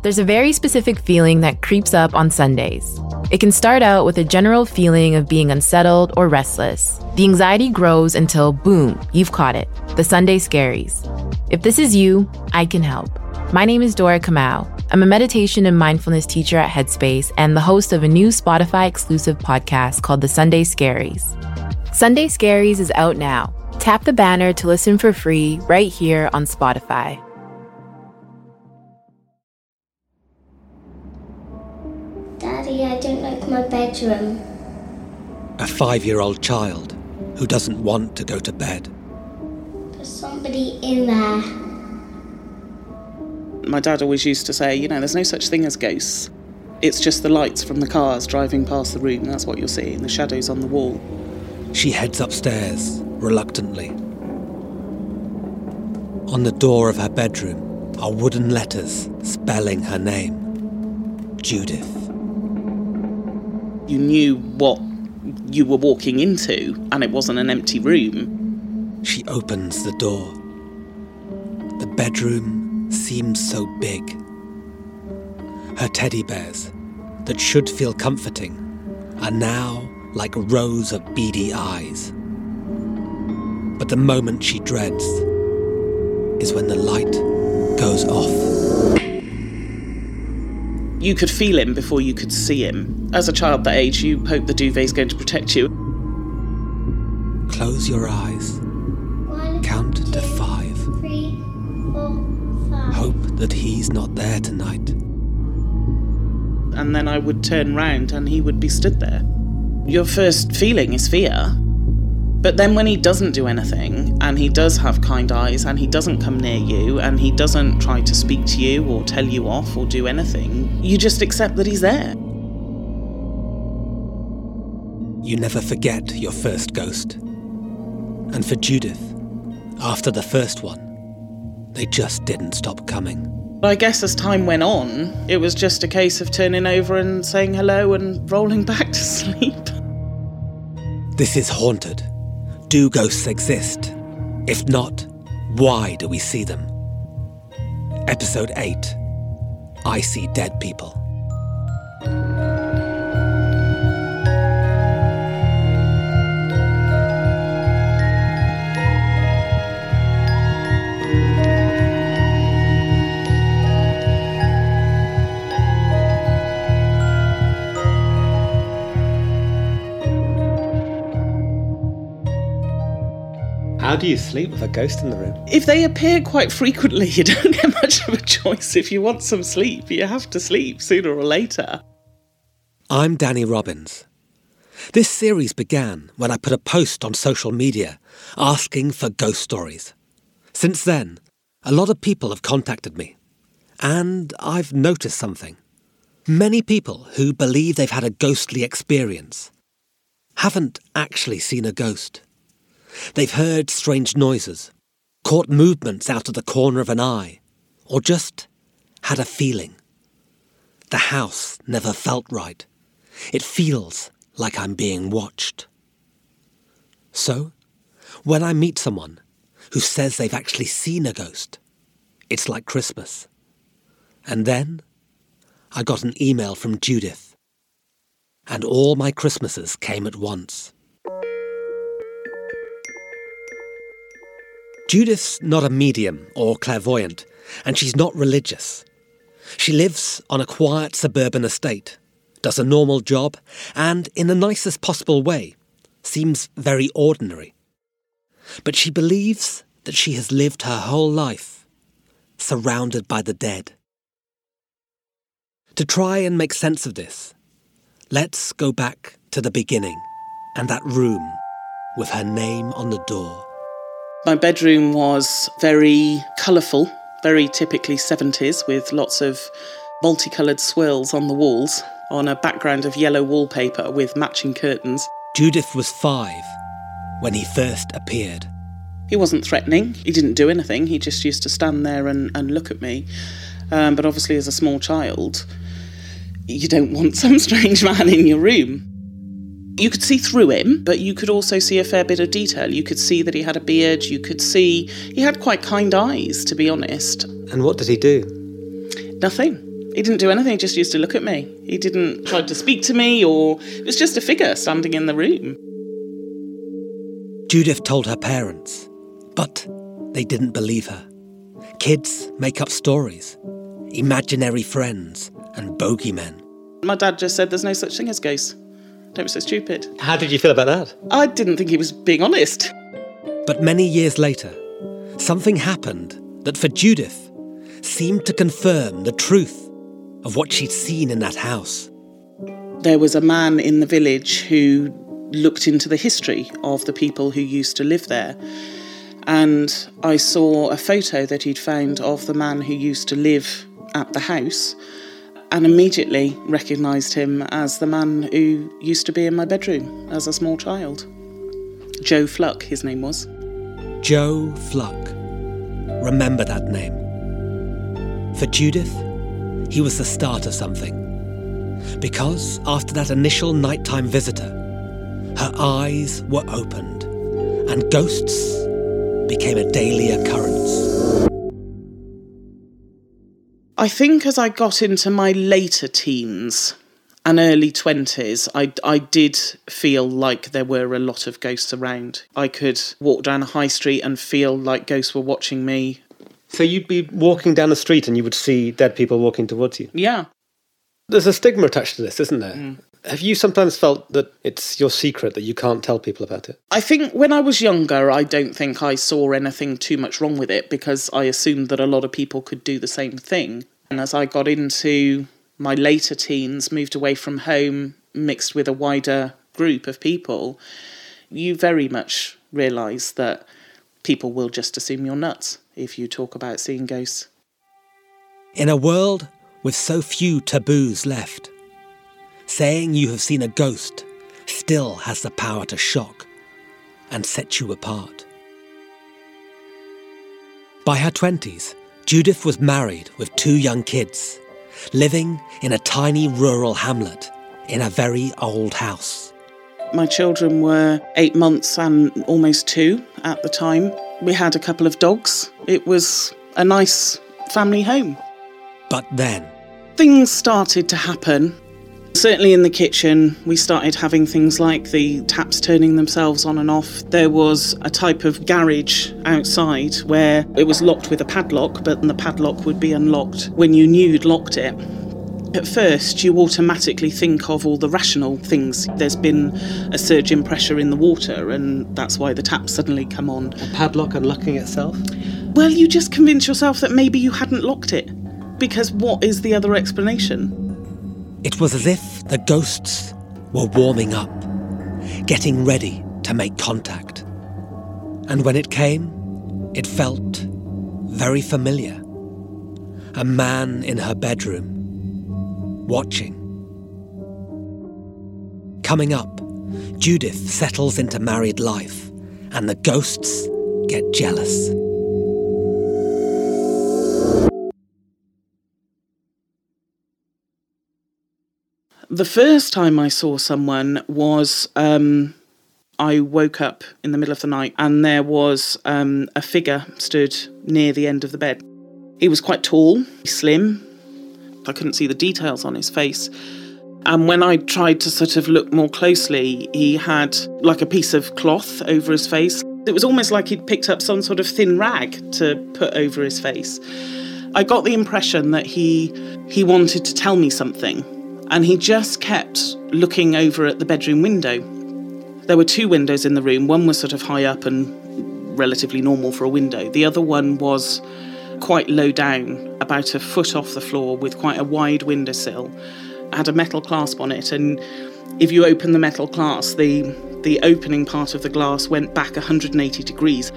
There's a very specific feeling that creeps up on Sundays. It can start out with a general feeling of being unsettled or restless. The anxiety grows until, boom, you've caught it the Sunday scaries. If this is you, I can help. My name is Dora Kamau. I'm a meditation and mindfulness teacher at Headspace and the host of a new Spotify exclusive podcast called The Sunday Scaries. Sunday Scaries is out now. Tap the banner to listen for free right here on Spotify. Daddy, I don't like my bedroom. A five year old child who doesn't want to go to bed. There's somebody in there. My dad always used to say, you know, there's no such thing as ghosts. It's just the lights from the cars driving past the room. That's what you're seeing, the shadows on the wall. She heads upstairs, reluctantly. On the door of her bedroom are wooden letters spelling her name Judith. You knew what you were walking into, and it wasn't an empty room. She opens the door. The bedroom seems so big. Her teddy bears, that should feel comforting, are now like rows of beady eyes. But the moment she dreads is when the light goes off. You could feel him before you could see him. As a child that age, you hope the duvet's going to protect you. Close your eyes. One, Count to five. three, four, five. Hope that he's not there tonight. And then I would turn round and he would be stood there. Your first feeling is fear. But then when he doesn't do anything, and he does have kind eyes, and he doesn't come near you, and he doesn't try to speak to you or tell you off or do anything, you just accept that he's there. You never forget your first ghost. And for Judith, after the first one, they just didn't stop coming. But I guess as time went on, it was just a case of turning over and saying hello and rolling back to sleep. This is haunted. Do ghosts exist? If not, why do we see them? Episode 8 I See Dead People. How do you sleep with a ghost in the room? If they appear quite frequently, you don't get much of a choice. If you want some sleep, you have to sleep sooner or later. I'm Danny Robins. This series began when I put a post on social media asking for ghost stories. Since then, a lot of people have contacted me. And I've noticed something. Many people who believe they've had a ghostly experience haven't actually seen a ghost. They've heard strange noises, caught movements out of the corner of an eye, or just had a feeling. The house never felt right. It feels like I'm being watched. So, when I meet someone who says they've actually seen a ghost, it's like Christmas. And then I got an email from Judith, and all my Christmases came at once. Judith's not a medium or clairvoyant, and she's not religious. She lives on a quiet suburban estate, does a normal job, and, in the nicest possible way, seems very ordinary. But she believes that she has lived her whole life surrounded by the dead. To try and make sense of this, let's go back to the beginning and that room with her name on the door. My bedroom was very colourful, very typically 70s, with lots of multicoloured swirls on the walls, on a background of yellow wallpaper with matching curtains. Judith was five when he first appeared. He wasn't threatening, he didn't do anything, he just used to stand there and, and look at me. Um, but obviously, as a small child, you don't want some strange man in your room. You could see through him, but you could also see a fair bit of detail. You could see that he had a beard, you could see he had quite kind eyes, to be honest. And what did he do? Nothing. He didn't do anything, he just used to look at me. He didn't try to speak to me, or it was just a figure standing in the room. Judith told her parents, but they didn't believe her. Kids make up stories, imaginary friends, and bogeymen. My dad just said there's no such thing as ghosts. Don't be so stupid. How did you feel about that? I didn't think he was being honest. But many years later, something happened that for Judith seemed to confirm the truth of what she'd seen in that house. There was a man in the village who looked into the history of the people who used to live there. And I saw a photo that he'd found of the man who used to live at the house and immediately recognised him as the man who used to be in my bedroom as a small child. Joe Fluck, his name was. Joe Fluck. Remember that name. For Judith, he was the start of something. Because after that initial nighttime visitor, her eyes were opened and ghosts became a daily occurrence. I think as I got into my later teens and early 20s, I, I did feel like there were a lot of ghosts around. I could walk down a high street and feel like ghosts were watching me. So you'd be walking down the street and you would see dead people walking towards you. Yeah. There's a stigma attached to this, isn't there? Mm. Have you sometimes felt that it's your secret that you can't tell people about it? I think when I was younger, I don't think I saw anything too much wrong with it because I assumed that a lot of people could do the same thing. And as I got into my later teens, moved away from home, mixed with a wider group of people, you very much realise that people will just assume you're nuts if you talk about seeing ghosts. In a world with so few taboos left, saying you have seen a ghost still has the power to shock and set you apart. By her 20s, Judith was married with two young kids, living in a tiny rural hamlet in a very old house. My children were eight months and almost two at the time. We had a couple of dogs. It was a nice family home. But then, Things started to happen. Certainly in the kitchen, we started having things like the taps turning themselves on and off. There was a type of garage outside where it was locked with a padlock, but the padlock would be unlocked when you knew you'd locked it. At first, you automatically think of all the rational things. There's been a surge in pressure in the water, and that's why the taps suddenly come on. A padlock unlocking itself? Well, you just convince yourself that maybe you hadn't locked it. Because what is the other explanation? It was as if the ghosts were warming up, getting ready to make contact. And when it came, it felt very familiar. A man in her bedroom, watching. Coming up, Judith settles into married life, and the ghosts get jealous. The first time I saw someone was um, I woke up in the middle of the night and there was um, a figure stood near the end of the bed. He was quite tall, slim. I couldn't see the details on his face. And when I tried to sort of look more closely, he had like a piece of cloth over his face. It was almost like he'd picked up some sort of thin rag to put over his face. I got the impression that he he wanted to tell me something, and he just kept looking over at the bedroom window. There were two windows in the room. One was sort of high up and relatively normal for a window. The other one was quite low down, about a foot off the floor, with quite a wide windowsill. Had a metal clasp on it, and if you open the metal clasp, the the opening part of the glass went back 180 degrees.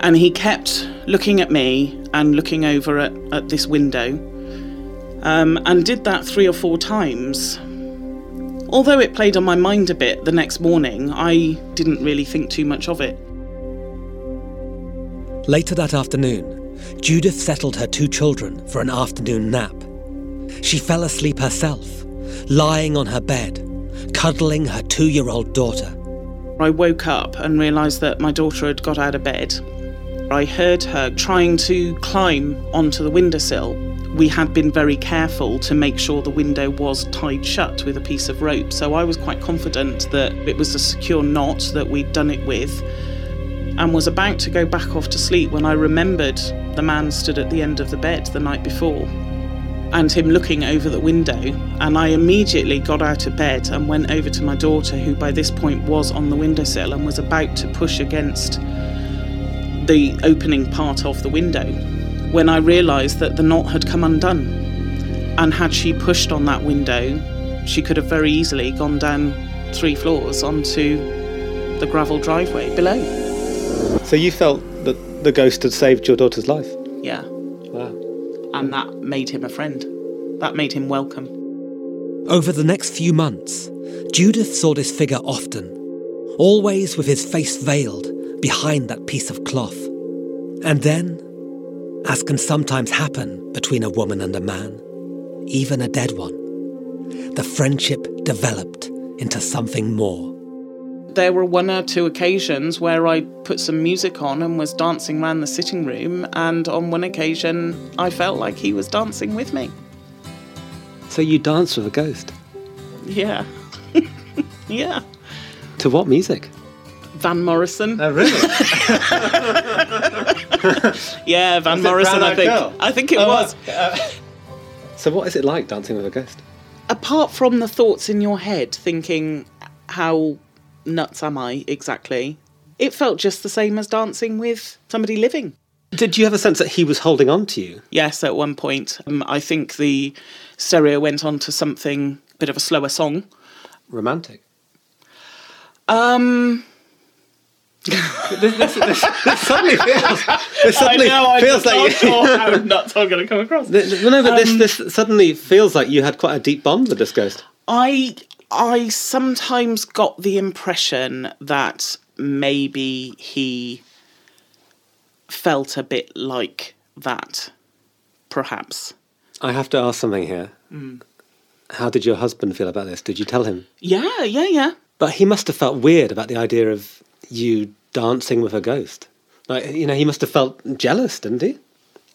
And he kept looking at me and looking over at, at this window, um, and did that three or four times. Although it played on my mind a bit the next morning, I didn't really think too much of it. Later that afternoon, Judith settled her two children for an afternoon nap. She fell asleep herself, lying on her bed, cuddling her two year old daughter. I woke up and realised that my daughter had got out of bed I heard her trying to climb onto the windowsill. We had been very careful to make sure the window was tied shut with a piece of rope, so I was quite confident that it was a secure knot that we'd done it with and was about to go back off to sleep when I remembered the man stood at the end of the bed the night before and him looking over the window. And I immediately got out of bed and went over to my daughter, who by this point was on the windowsill and was about to push against the opening part of the window when I realised that the knot had come undone. And had she pushed on that window, she could have very easily gone down three floors onto the gravel driveway below. So you felt that the ghost had saved your daughter's life? Yeah. Wow. And that made him a friend. That made him welcome. Over the next few months, Judith saw this figure often, always with his face veiled behind that piece of cloth. And then, as can sometimes happen between a woman and a man, even a dead one, the friendship developed into something more. There were one or two occasions where I put some music on and was dancing around the sitting room, and on one occasion I felt like he was dancing with me. So you danced with a ghost? Yeah. yeah. To what music? Van Morrison. Oh, really? Yeah, Van Was Morrison, I think. Girl? I think it Oh, was. so what is it like dancing with a ghost? Apart from the thoughts in your head, thinking, how nuts am I exactly? It felt just the same as dancing with somebody living. Did you have a sense that he was holding on to you? Yes, at one point. Um, I think the stereo went on to something, a bit of a slower song. Romantic. Um, this, this, this, this suddenly feels. This suddenly I know, I'm feels just not like. sure how nuts I'm going to come across. Th- th- no, but this, um, this suddenly feels like you had quite a deep bond with this ghost. I I sometimes got the impression that maybe he felt a bit like that, perhaps. I have to ask something here. Hmm. How did your husband feel about this? Did you tell him? Yeah, yeah, yeah. But he must have felt weird about the idea of you dancing with a ghost. Like, you know, he must have felt jealous, didn't he?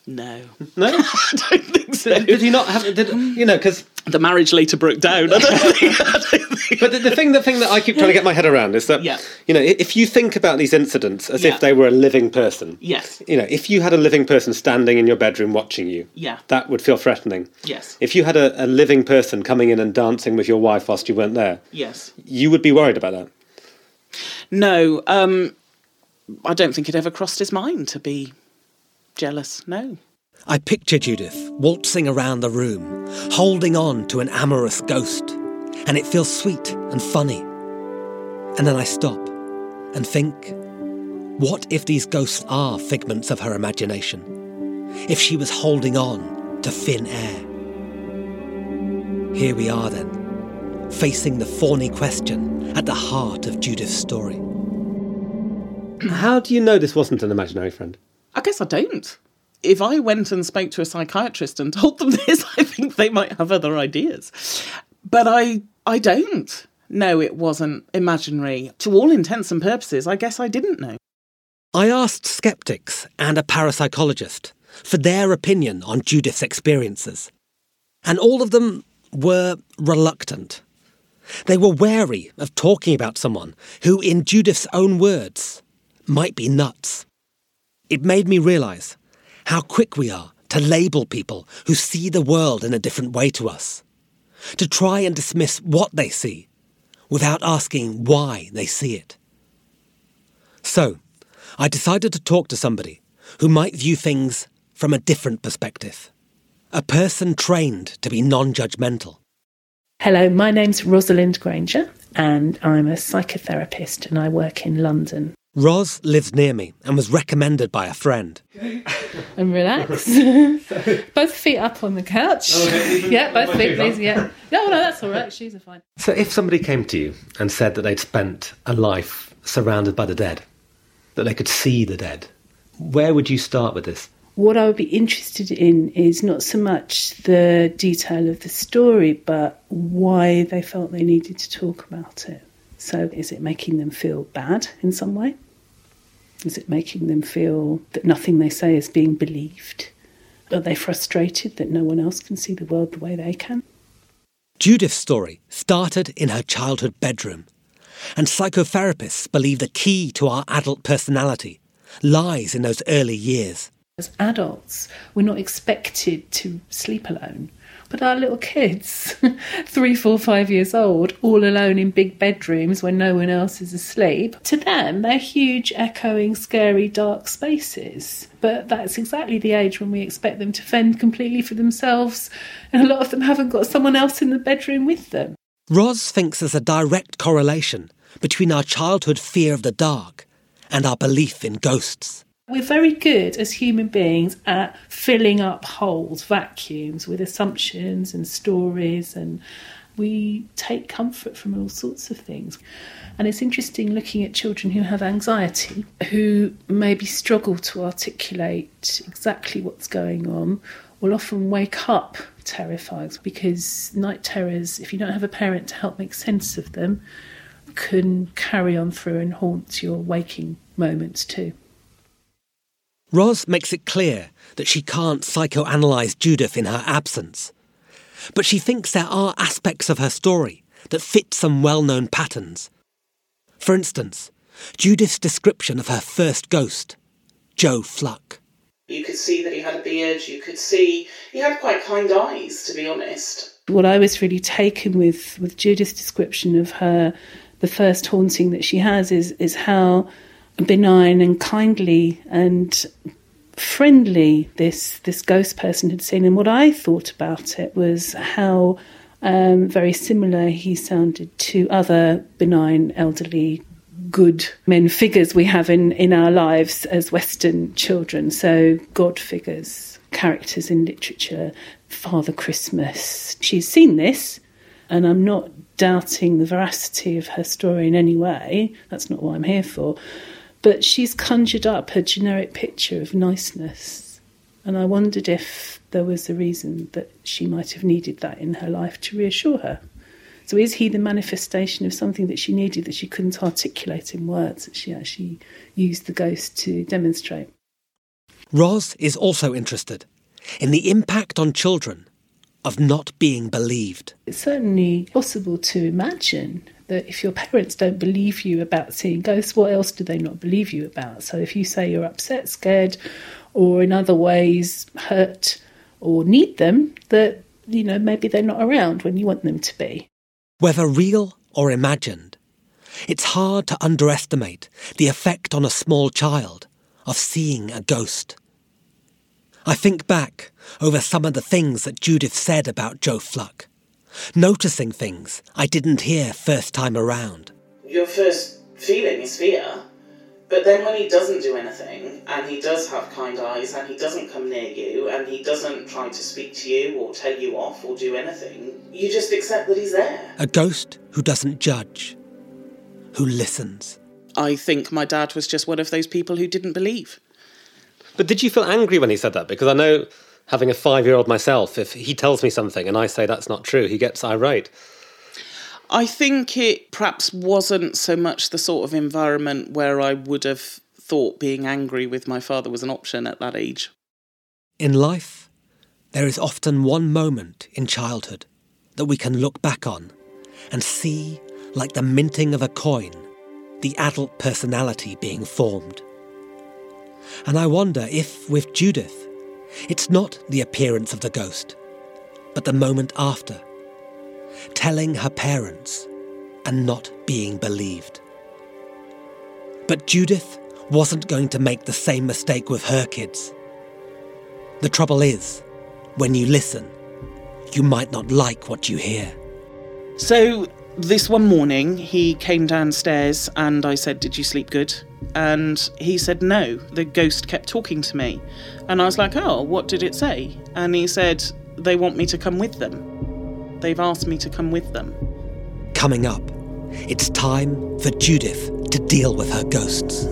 No, No? I don't think so. did he not have? Did you know? Because The marriage later broke down. I don't think. I don't think but the, the thing, the thing that I keep trying to get my head around is that Yeah. you know, if you think about these incidents as Yeah. if they were a living person, Yes. you know, if you had a living person standing in your bedroom watching you, Yeah. that would feel threatening. Yes. If you had a, a living person coming in and dancing with your wife whilst you weren't there, Yes. you would be worried about that. No, um, I don't think it ever crossed his mind to be jealous. No. I picture Judith waltzing around the room, holding on to an amorous ghost, and it feels sweet and funny. And then I stop and think what if these ghosts are figments of her imagination? If she was holding on to thin air? Here we are then, facing the thorny question at the heart of Judith's story. How do you know this wasn't an imaginary friend? I guess I don't. If I went and spoke to a psychiatrist and told them this, I think they might have other ideas. But I I don't. No, it wasn't imaginary. To all intents and purposes, I guess I didn't know. I asked skeptics and a parapsychologist for their opinion on Judith's experiences, and all of them were reluctant. They were wary of talking about someone who, in Judith's own words, might be nuts. It made me realise how quick we are to label people who see the world in a different way to us, to try and dismiss what they see without asking why they see it. So, I decided to talk to somebody who might view things from a different perspective. A person trained to be non judgmental. Hello, my name's Rosalind Granger, and I'm a psychotherapist and I work in London. Ros lives near me and was recommended by a friend. And relax. both feet up on the couch. Oh, yeah, both feet, please. Yeah. No, no, that's all right. She's a fine. So, if somebody came to you and said that they'd spent a life surrounded by the dead, that they could see the dead, where would you start with this? What I would be interested in is not so much the detail of the story, but why they felt they needed to talk about it. So, is it making them feel bad in some way? Is it making them feel that nothing they say is being believed? Are they frustrated that no one else can see the world the way they can? Judith's story started in her childhood bedroom, and psychotherapists believe the key to our adult personality lies in those early years. As adults, we're not expected to sleep alone. But our little kids, three, four, five years old, all alone in big bedrooms when no one else is asleep, to them, they're huge, echoing, scary, dark spaces. But that's exactly the age when we expect them to fend completely for themselves, and a lot of them haven't got someone else in the bedroom with them. Roz thinks there's a direct correlation between our childhood fear of the dark and our belief in ghosts. We're very good as human beings at filling up holes, vacuums with assumptions and stories, and we take comfort from all sorts of things. And it's interesting looking at children who have anxiety, who maybe struggle to articulate exactly what's going on, will often wake up terrified because night terrors, if you don't have a parent to help make sense of them, can carry on through and haunt your waking moments too. Roz makes it clear that she can't psychoanalyze Judith in her absence. But she thinks there are aspects of her story that fit some well known patterns. For instance, Judith's description of her first ghost, Joe Fluck. You could see that he had a beard, you could see he had quite kind eyes, to be honest. What I was really taken with, with Judith's description of her, the first haunting that she has, is, is how benign and kindly and friendly this this ghost person had seen. And what I thought about it was how um, very similar he sounded to other benign, elderly, good men figures we have in, in our lives as Western children. So, God figures, characters in literature, Father Christmas. She's seen this, and I'm not doubting the veracity of her story in any way. That's not what I'm here for. But she's conjured up a generic picture of niceness. And I wondered if there was a reason that she might have needed that in her life to reassure her. So is he the manifestation of something that she needed that she couldn't articulate in words that she actually used the ghost to demonstrate? Roz is also interested in the impact on children of not being believed. It's certainly possible to imagine that if your parents don't believe you about seeing ghosts, what else do they not believe you about? So if you say you're upset, scared, or in other ways hurt or need them, that, you know, maybe they're not around when you want them to be. Whether real or imagined, it's hard to underestimate the effect on a small child of seeing a ghost. I think back over some of the things that Judith said about Joe Fluck noticing things I didn't hear first time around. Your first feeling is fear, but then when he doesn't do anything, and he does have kind eyes, and he doesn't come near you, and he doesn't try to speak to you or tell you off or do anything, you just accept that he's there. A ghost who doesn't judge, who listens. I think my dad was just one of those people who didn't believe. But did you feel angry when he said that? Because I know having a five year old myself, if he tells me something and I say that's not true, he gets irate. I think it perhaps wasn't so much the sort of environment where I would have thought being angry with my father was an option at that age. In life, there is often one moment in childhood that we can look back on and see, like the minting of a coin, the adult personality being formed. And I wonder if, with Judith, it's not the appearance of the ghost, but the moment after, telling her parents and not being believed. But Judith wasn't going to make the same mistake with her kids. The trouble is, when you listen, you might not like what you hear. So, this one morning, he came downstairs and I said, Did you sleep good? And he said, No, the ghost kept talking to me. And I was like, Oh, what did it say? And he said, They want me to come with them. They've asked me to come with them. Coming up, it's time for Judith to deal with her ghosts.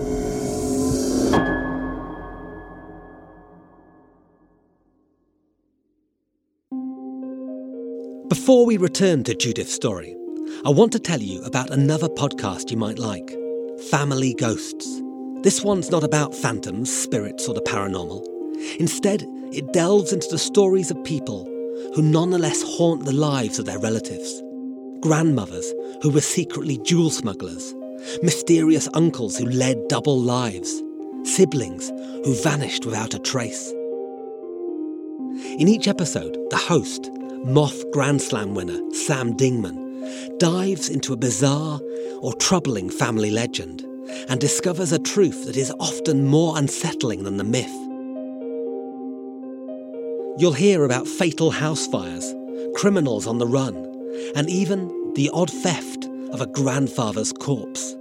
Before we return to Judith's story, I want to tell you about another podcast you might like Family Ghosts, This one's not about phantoms, spirits, or the paranormal. Instead, it delves into the stories of people who nonetheless haunt the lives of their relatives. Grandmothers who were secretly jewel smugglers, mysterious uncles who led double lives, siblings who vanished without a trace. In each episode, the host, Moth Grand Slam winner Sam Dingman, dives into a bizarre or troubling family legend and discovers a truth that is often more unsettling than the myth. You'll hear about fatal house fires, criminals on the run, and even the odd theft of a grandfather's corpse.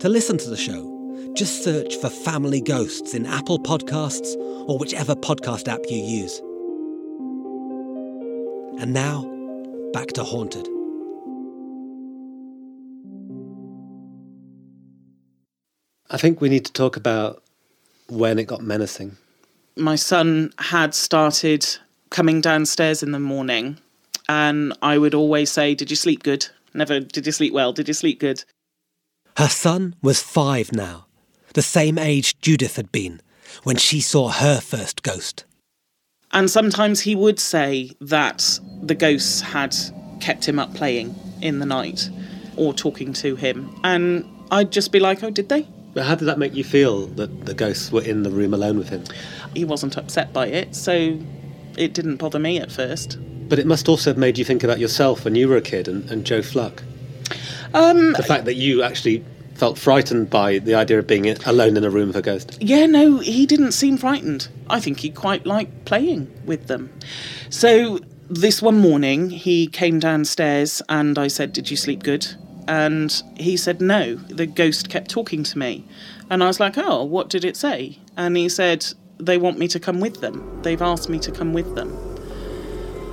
To listen to the show, just search for Family Ghosts in Apple Podcasts or whichever podcast app you use. And now, back to Haunted. I think we need to talk about when it got menacing. My son had started coming downstairs in the morning, and I would always say, Did you sleep good? Never, Did you sleep well? Did you sleep good? Her son was five now, the same age Judith had been when she saw her first ghost. And sometimes he would say that the ghosts had kept him up playing in the night or talking to him. And I'd just be like, Oh, did they? But how did that make you feel that the ghosts were in the room alone with him? He wasn't upset by it, so it didn't bother me at first. But it must also have made you think about yourself when you were a kid and, and Joe Fluck. Um, The fact that you actually felt frightened by the idea of being alone in a room with a ghost. Yeah, no, he didn't seem frightened. I think he quite liked playing with them. So this one morning, he came downstairs and I said, Did you sleep good? And he said, No. The ghost kept talking to me. And I was like, Oh, what did it say? And he said, They want me to come with them. They've asked me to come with them.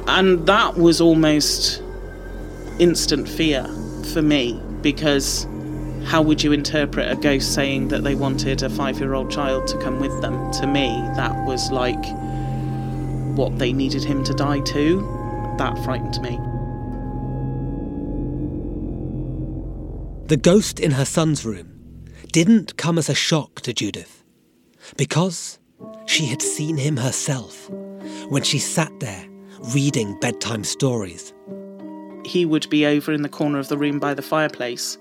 And that was almost instant fear for me because how would you interpret a ghost saying that they wanted a five year old child to come with them? To me, that was like what they needed him to die to. That frightened me. The ghost in her son's room didn't come as a shock to Judith because she had seen him herself when she sat there reading bedtime stories. He would be over in the corner of the room by the fireplace,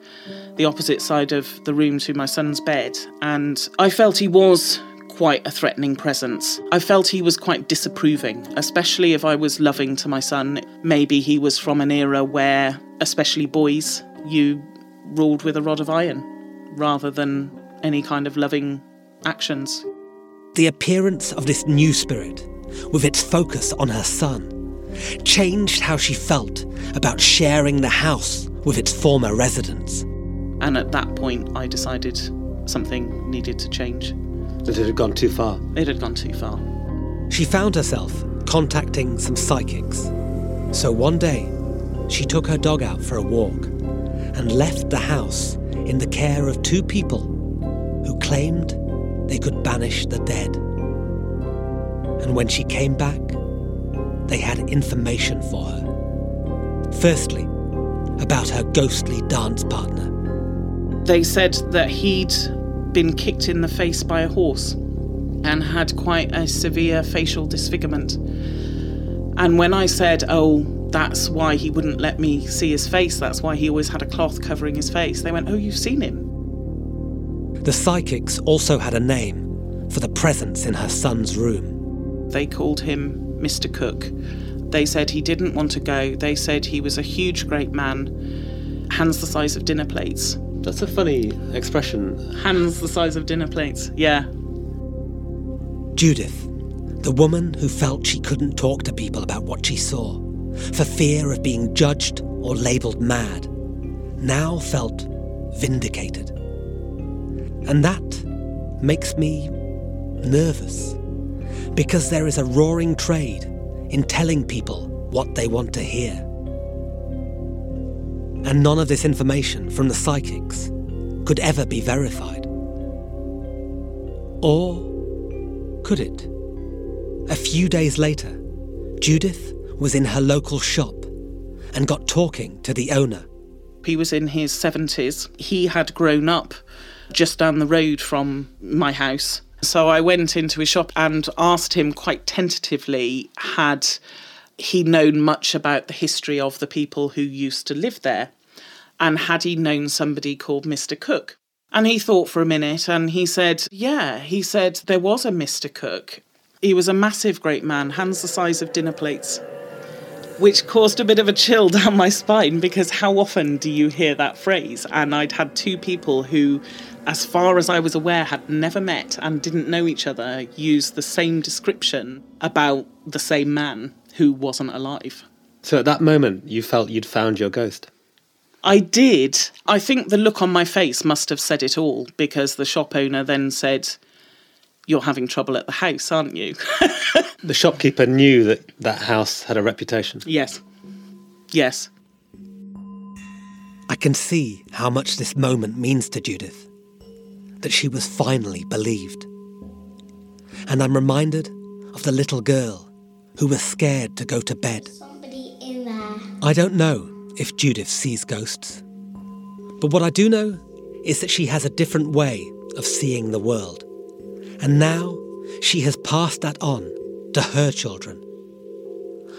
the opposite side of the room to my son's bed, and I felt he was quite a threatening presence. I felt he was quite disapproving, especially if I was loving to my son. Maybe he was from an era where, especially boys, you ruled with a rod of iron rather than any kind of loving actions. The appearance of this new spirit, with its focus on her son, changed how she felt about sharing the house with its former residents. And at that point, I decided something needed to change. That it had gone too far. It had gone too far. She found herself contacting some psychics. So one day, she took her dog out for a walk and left the house in the care of two people who claimed they could banish the dead. And when she came back, they had information for her. Firstly, about her ghostly dance partner. They said that he'd been kicked in the face by a horse and had quite a severe facial disfigurement. And when I said, oh, that's why he wouldn't let me see his face, that's why he always had a cloth covering his face, they went, oh, you've seen him. The psychics also had a name for the presence in her son's room. They called him Mr. Cook. They said he didn't want to go. They said he was a huge, great man, hands the size of dinner plates. That's a funny expression. Hands the size of dinner plates, yeah. Judith, the woman who felt she couldn't talk to people about what she saw, for fear of being judged or labelled mad, now felt vindicated. And that makes me nervous, because there is a roaring trade in telling people what they want to hear. And none of this information from the psychics could ever be verified. Or could it? A few days later, Judith was in her local shop and got talking to the owner, He was in his 70s. He had grown up just down the road from my house. So I went into his shop and asked him quite tentatively had he known much about the history of the people who used to live there and had he known somebody called Mr. Cook. And he thought for a minute and he said, Yeah, he said there was a Mr. Cook. He was a massive, great man, hands the size of dinner plates which caused a bit of a chill down my spine because how often do you hear that phrase? And I'd had two people who, as far as I was aware, had never met and didn't know each other use the same description about the same man who wasn't alive. So at that moment, you felt you'd found your ghost? I did. I think the look on my face must have said it all because the shop owner then said, You're having trouble at the house, aren't you? the shopkeeper knew that that house had a reputation. yes. Yes. I can see how much this moment means to Judith. That she was finally believed. And I'm reminded of the little girl who was scared to go to bed. Somebody in there. I don't know if Judith sees ghosts. But what I do know is that she has a different way of seeing the world. And now she has passed that on to her children.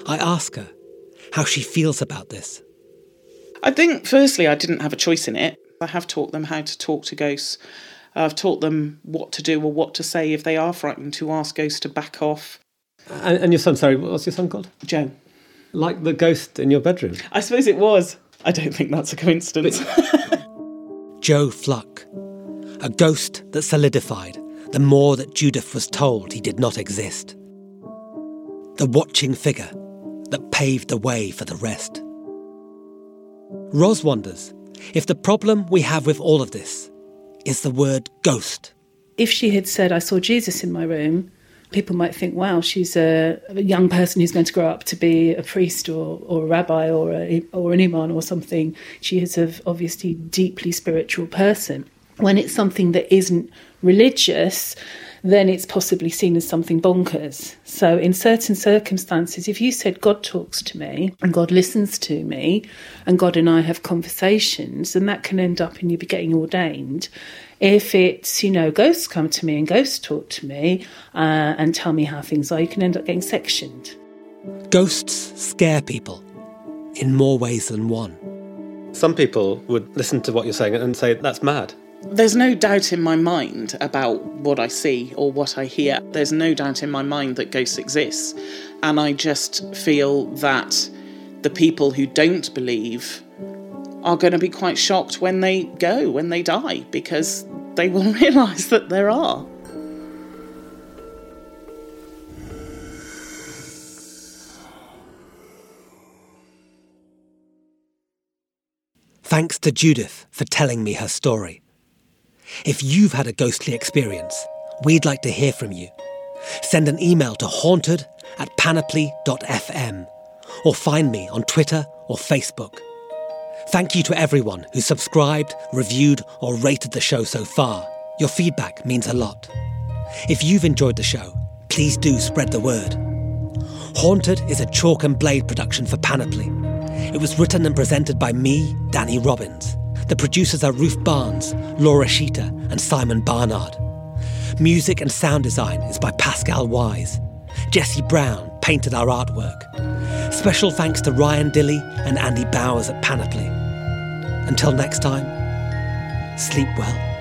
I ask her how she feels about this. I think, firstly, I didn't have a choice in it. I have taught them how to talk to ghosts. I've taught them what to do or what to say if they are frightened to ask ghosts to back off. And, and your son, sorry, what's your son called? Joe. Like the ghost in your bedroom. I suppose it was. I don't think that's a coincidence. Joe Fluck, a ghost that solidified the more that Judith was told he did not exist. The watching figure that paved the way for the rest. Ros wonders if the problem we have with all of this is the word ghost. If she had said, I saw Jesus in my room, people might think, wow, she's a, a young person who's going to grow up to be a priest or, or a rabbi or, a, or an imam or something. She is a obviously deeply spiritual person. When it's something that isn't religious, then it's possibly seen as something bonkers. So, in certain circumstances, if you said, God talks to me and God listens to me and God and I have conversations, then that can end up in you getting ordained. If it's, you know, ghosts come to me and ghosts talk to me uh, and tell me how things are, you can end up getting sectioned. Ghosts scare people in more ways than one. Some people would listen to what you're saying and say, that's mad. There's no doubt in my mind about what I see or what I hear. There's no doubt in my mind that ghosts exist. And I just feel that the people who don't believe are going to be quite shocked when they go, when they die, because they will realise that there are. Thanks to Judith for telling me her story. If you've had a ghostly experience, we'd like to hear from you. Send an email to haunted at panoply.fm or find me on Twitter or Facebook. Thank you to everyone who subscribed, reviewed, or rated the show so far. Your feedback means a lot. If you've enjoyed the show, please do spread the word. Haunted is a chalk and blade production for Panoply. It was written and presented by me, Danny Robins. The producers are Ruth Barnes, Laura Sheeter, and Simon Barnard. Music and sound design is by Pascal Wyse. Jesse Brown painted our artwork. Special thanks to Ryan Dilley and Andy Bowers at Panoply. Until next time, sleep well.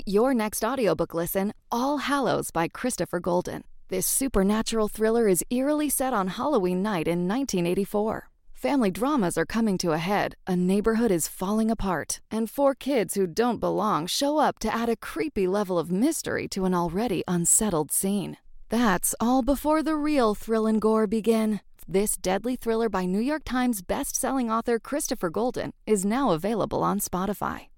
Meet your next audiobook listen, All Hallows by Christopher Golden. This supernatural thriller is eerily set on Halloween night in 1984. Family dramas are coming to a head, a neighborhood is falling apart, and four kids who don't belong show up to add a creepy level of mystery to an already unsettled scene. That's all before the real thrill and gore begin. This deadly thriller by New York Times best-selling author Christopher Golden is now available on Spotify.